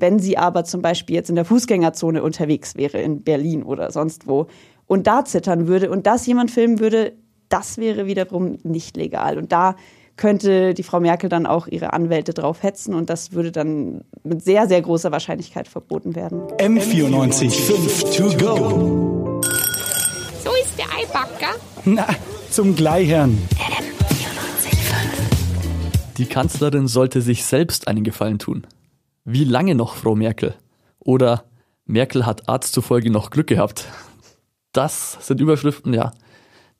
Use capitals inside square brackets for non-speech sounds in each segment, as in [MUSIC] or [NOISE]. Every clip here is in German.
Wenn sie aber zum Beispiel jetzt in der Fußgängerzone unterwegs wäre, in Berlin oder sonst wo, und da zittern würde und das jemand filmen würde, das wäre wiederum nicht legal. Und da könnte die Frau Merkel dann auch ihre Anwälte drauf hetzen und das würde dann mit sehr, sehr großer Wahrscheinlichkeit verboten werden. M94 5 to go. So ist der Eibacker. Na, zum Gleichern. Die Kanzlerin sollte sich selbst einen Gefallen tun. Wie lange noch, Frau Merkel? Oder Merkel hat Arzt zufolge noch Glück gehabt. Das sind Überschriften, ja,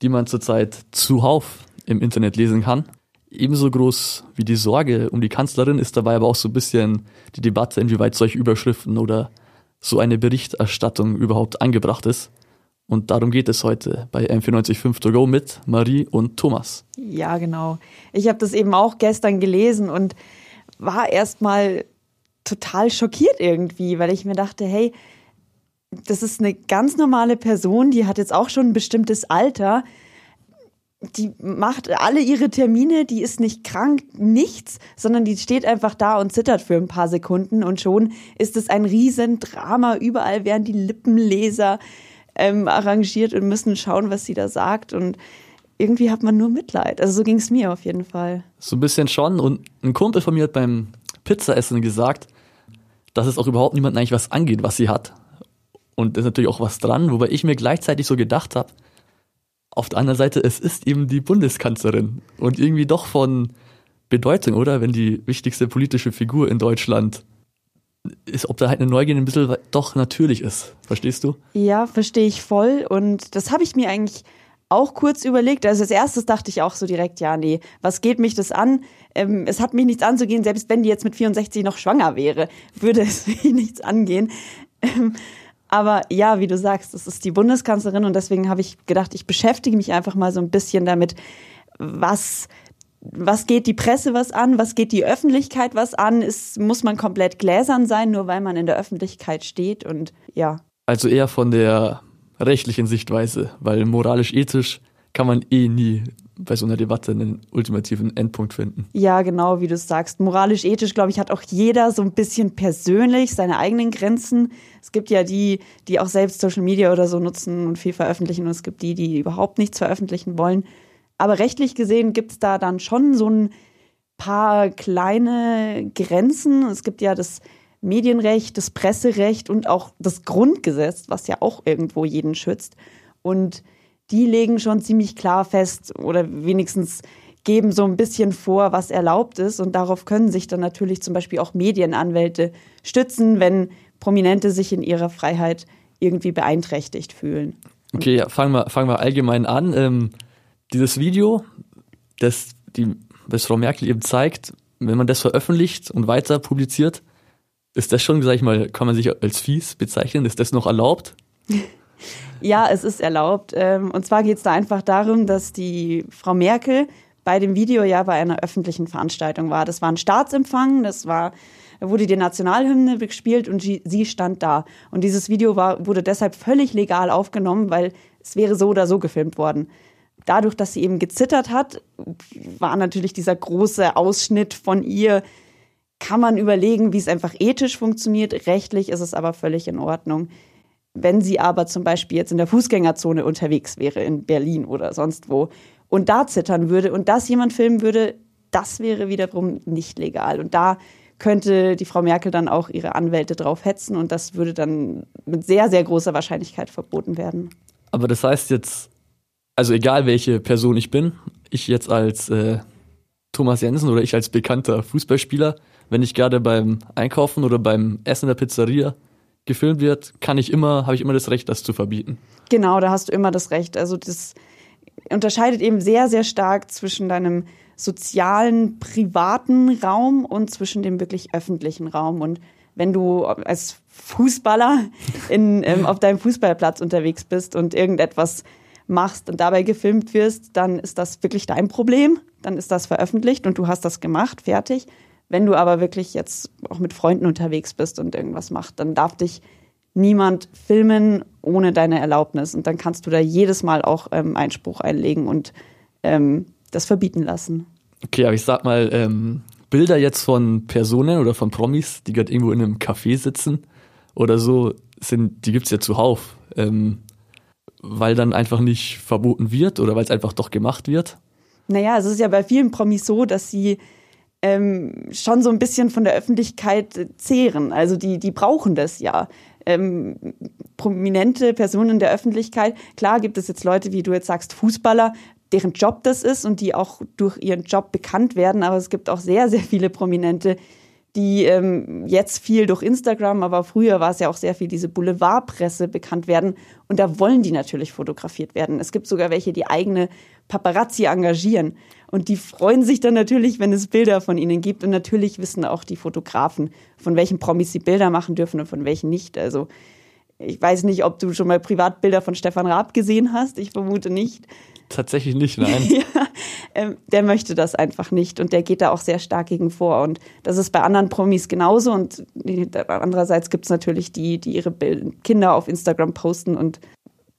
die man zurzeit zuhauf im Internet lesen kann. Ebenso groß wie die Sorge um die Kanzlerin ist dabei aber auch so ein bisschen die Debatte, inwieweit solche Überschriften oder so eine Berichterstattung überhaupt angebracht ist. Und darum geht es heute bei M945 To Go mit Marie und Thomas. Ja, genau. Ich habe das eben auch gestern gelesen und war erstmal total schockiert irgendwie, weil ich mir dachte, hey, das ist eine ganz normale Person, die hat jetzt auch schon ein bestimmtes Alter. Die macht alle ihre Termine, die ist nicht krank, nichts, sondern die steht einfach da und zittert für ein paar Sekunden und schon ist es ein Riesendrama. Überall werden die Lippenleser ähm, arrangiert und müssen schauen, was sie da sagt. Und irgendwie hat man nur Mitleid. Also so ging es mir auf jeden Fall. So ein bisschen schon. Und ein Kumpel von mir hat beim Pizzaessen gesagt, dass es auch überhaupt niemandem eigentlich was angeht, was sie hat. Und da ist natürlich auch was dran, wobei ich mir gleichzeitig so gedacht habe, auf der anderen Seite, es ist eben die Bundeskanzlerin und irgendwie doch von Bedeutung, oder? Wenn die wichtigste politische Figur in Deutschland ist, ob da halt eine Neugier ein bisschen doch natürlich ist. Verstehst du? Ja, verstehe ich voll. Und das habe ich mir eigentlich auch kurz überlegt. Also als erstes dachte ich auch so direkt, ja, nee, was geht mich das an? Ähm, es hat mich nichts anzugehen, selbst wenn die jetzt mit 64 noch schwanger wäre, würde es [LAUGHS] mich nichts angehen. Ähm, aber ja, wie du sagst, das ist die Bundeskanzlerin und deswegen habe ich gedacht, ich beschäftige mich einfach mal so ein bisschen damit, was was geht die Presse was an, was geht die Öffentlichkeit was an, ist, muss man komplett gläsern sein, nur weil man in der Öffentlichkeit steht und ja. Also eher von der rechtlichen Sichtweise, weil moralisch-ethisch kann man eh nie bei so einer Debatte einen ultimativen Endpunkt finden. Ja, genau, wie du sagst. Moralisch-ethisch, glaube ich, hat auch jeder so ein bisschen persönlich seine eigenen Grenzen. Es gibt ja die, die auch selbst Social Media oder so nutzen und viel veröffentlichen und es gibt die, die überhaupt nichts veröffentlichen wollen. Aber rechtlich gesehen gibt es da dann schon so ein paar kleine Grenzen. Es gibt ja das Medienrecht, das Presserecht und auch das Grundgesetz, was ja auch irgendwo jeden schützt. Und die legen schon ziemlich klar fest oder wenigstens geben so ein bisschen vor, was erlaubt ist. Und darauf können sich dann natürlich zum Beispiel auch Medienanwälte stützen, wenn Prominente sich in ihrer Freiheit irgendwie beeinträchtigt fühlen. Okay, ja, fangen wir, fangen wir allgemein an. Ähm, dieses Video, das die das Frau Merkel eben zeigt, wenn man das veröffentlicht und weiter publiziert, ist das schon, sag ich mal, kann man sich als fies bezeichnen? Ist das noch erlaubt? [LAUGHS] ja, es ist erlaubt. Ähm, und zwar geht es da einfach darum, dass die Frau Merkel bei dem Video ja bei einer öffentlichen Veranstaltung war. Das war ein Staatsempfang, das war wurde die Nationalhymne gespielt und sie stand da. Und dieses Video war, wurde deshalb völlig legal aufgenommen, weil es wäre so oder so gefilmt worden dadurch, dass sie eben gezittert hat, war natürlich dieser große Ausschnitt von ihr, kann man überlegen, wie es einfach ethisch funktioniert. Rechtlich ist es aber völlig in Ordnung. Wenn sie aber zum Beispiel jetzt in der Fußgängerzone unterwegs wäre, in Berlin oder sonst wo, und da zittern würde und das jemand filmen würde, das wäre wiederum nicht legal. Und da könnte die Frau Merkel dann auch ihre Anwälte drauf hetzen und das würde dann mit sehr, sehr großer Wahrscheinlichkeit verboten werden. Aber das heißt jetzt, also egal welche Person ich bin, ich jetzt als äh, Thomas Jensen oder ich als bekannter Fußballspieler, wenn ich gerade beim Einkaufen oder beim Essen in der Pizzeria gefilmt wird, kann ich immer, habe ich immer das Recht, das zu verbieten. Genau, da hast du immer das Recht. Also das unterscheidet eben sehr, sehr stark zwischen deinem sozialen, privaten Raum und zwischen dem wirklich öffentlichen Raum. Und wenn du als Fußballer in, ähm, auf deinem Fußballplatz unterwegs bist und irgendetwas machst und dabei gefilmt wirst, dann ist das wirklich dein Problem. Dann ist das veröffentlicht und du hast das gemacht, fertig. Wenn du aber wirklich jetzt auch mit Freunden unterwegs bist und irgendwas machst, dann darf dich niemand filmen ohne deine Erlaubnis. Und dann kannst du da jedes Mal auch ähm, Einspruch einlegen und ähm, das verbieten lassen. Okay, aber ich sag mal, ähm, Bilder jetzt von Personen oder von Promis, die gerade irgendwo in einem Café sitzen oder so, sind, die gibt's ja zuhauf. Ähm, weil dann einfach nicht verboten wird oder weil es einfach doch gemacht wird? Naja, es ist ja bei vielen Promis so, dass sie ähm, schon so ein bisschen von der Öffentlichkeit zehren. Also die, die brauchen das ja. Ähm, prominente Personen der Öffentlichkeit. Klar gibt es jetzt Leute, wie du jetzt sagst, Fußballer, deren Job das ist und die auch durch ihren Job bekannt werden. Aber es gibt auch sehr, sehr viele Prominente, die ähm, jetzt viel durch Instagram, aber früher war es ja auch sehr viel diese Boulevardpresse bekannt werden. Und da wollen die natürlich fotografiert werden. Es gibt sogar welche, die eigene Paparazzi engagieren. Und die freuen sich dann natürlich, wenn es Bilder von ihnen gibt. Und natürlich wissen auch die Fotografen, von welchen Promis sie Bilder machen dürfen und von welchen nicht. Also ich weiß nicht, ob du schon mal Privatbilder von Stefan Raab gesehen hast. Ich vermute nicht. Tatsächlich nicht, nein. [LAUGHS] [LAUGHS] ja, der möchte das einfach nicht und der geht da auch sehr stark gegen vor. Und das ist bei anderen Promis genauso. Und andererseits gibt es natürlich die, die ihre Kinder auf Instagram posten. Und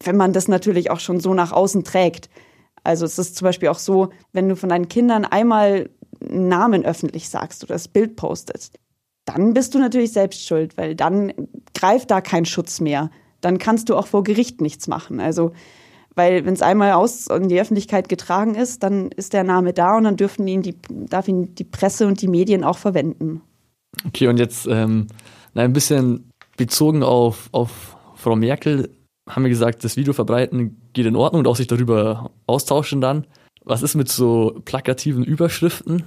wenn man das natürlich auch schon so nach außen trägt. Also es ist zum Beispiel auch so, wenn du von deinen Kindern einmal einen Namen öffentlich sagst oder das Bild postest, dann bist du natürlich selbst schuld, weil dann greift da kein Schutz mehr. Dann kannst du auch vor Gericht nichts machen. Also weil wenn es einmal aus in die Öffentlichkeit getragen ist, dann ist der Name da und dann dürfen ihn die, darf ihn die Presse und die Medien auch verwenden. Okay, und jetzt ähm, ein bisschen bezogen auf, auf Frau Merkel haben wir gesagt, das Video verbreiten geht in Ordnung und auch sich darüber austauschen dann. Was ist mit so plakativen Überschriften?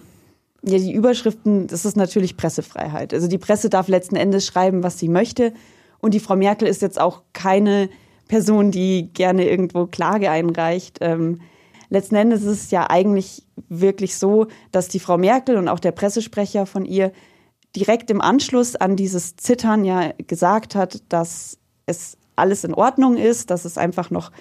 Ja, die Überschriften, das ist natürlich Pressefreiheit. Also die Presse darf letzten Endes schreiben, was sie möchte. Und die Frau Merkel ist jetzt auch keine Person, die gerne irgendwo Klage einreicht. Ähm, letzten Endes ist es ja eigentlich wirklich so, dass die Frau Merkel und auch der Pressesprecher von ihr direkt im Anschluss an dieses Zittern ja gesagt hat, dass es alles in Ordnung ist, dass es einfach noch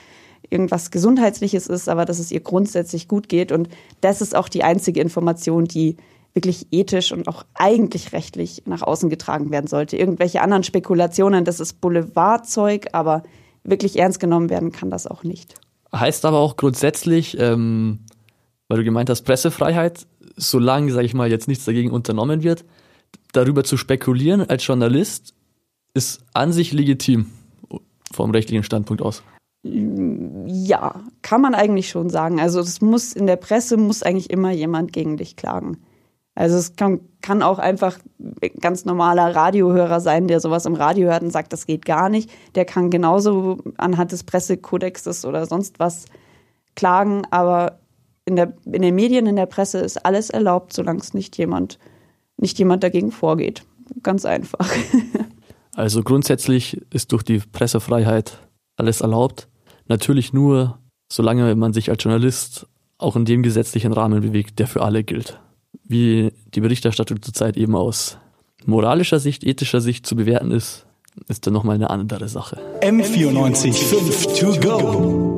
irgendwas Gesundheitliches ist, aber dass es ihr grundsätzlich gut geht. Und das ist auch die einzige Information, die wirklich ethisch und auch eigentlich rechtlich nach außen getragen werden sollte. Irgendwelche anderen Spekulationen, das ist Boulevardzeug, aber wirklich ernst genommen werden kann das auch nicht. Heißt aber auch grundsätzlich, ähm, weil du gemeint hast, Pressefreiheit, solange, sage ich mal, jetzt nichts dagegen unternommen wird, darüber zu spekulieren als Journalist ist an sich legitim vom rechtlichen Standpunkt aus. Ja, kann man eigentlich schon sagen. Also es muss in der Presse muss eigentlich immer jemand gegen dich klagen. Also es kann, kann auch einfach ganz normaler Radiohörer sein, der sowas im Radio hört und sagt, das geht gar nicht. Der kann genauso anhand des Pressekodexes oder sonst was klagen, aber in, der, in den Medien, in der Presse ist alles erlaubt, solange es nicht jemand, nicht jemand dagegen vorgeht. Ganz einfach. [LAUGHS] Also grundsätzlich ist durch die Pressefreiheit alles erlaubt. Natürlich nur, solange man sich als Journalist auch in dem gesetzlichen Rahmen bewegt, der für alle gilt wie die Berichterstattung zurzeit eben aus moralischer Sicht, ethischer Sicht zu bewerten ist, ist dann nochmal eine andere Sache. M94 5 to go.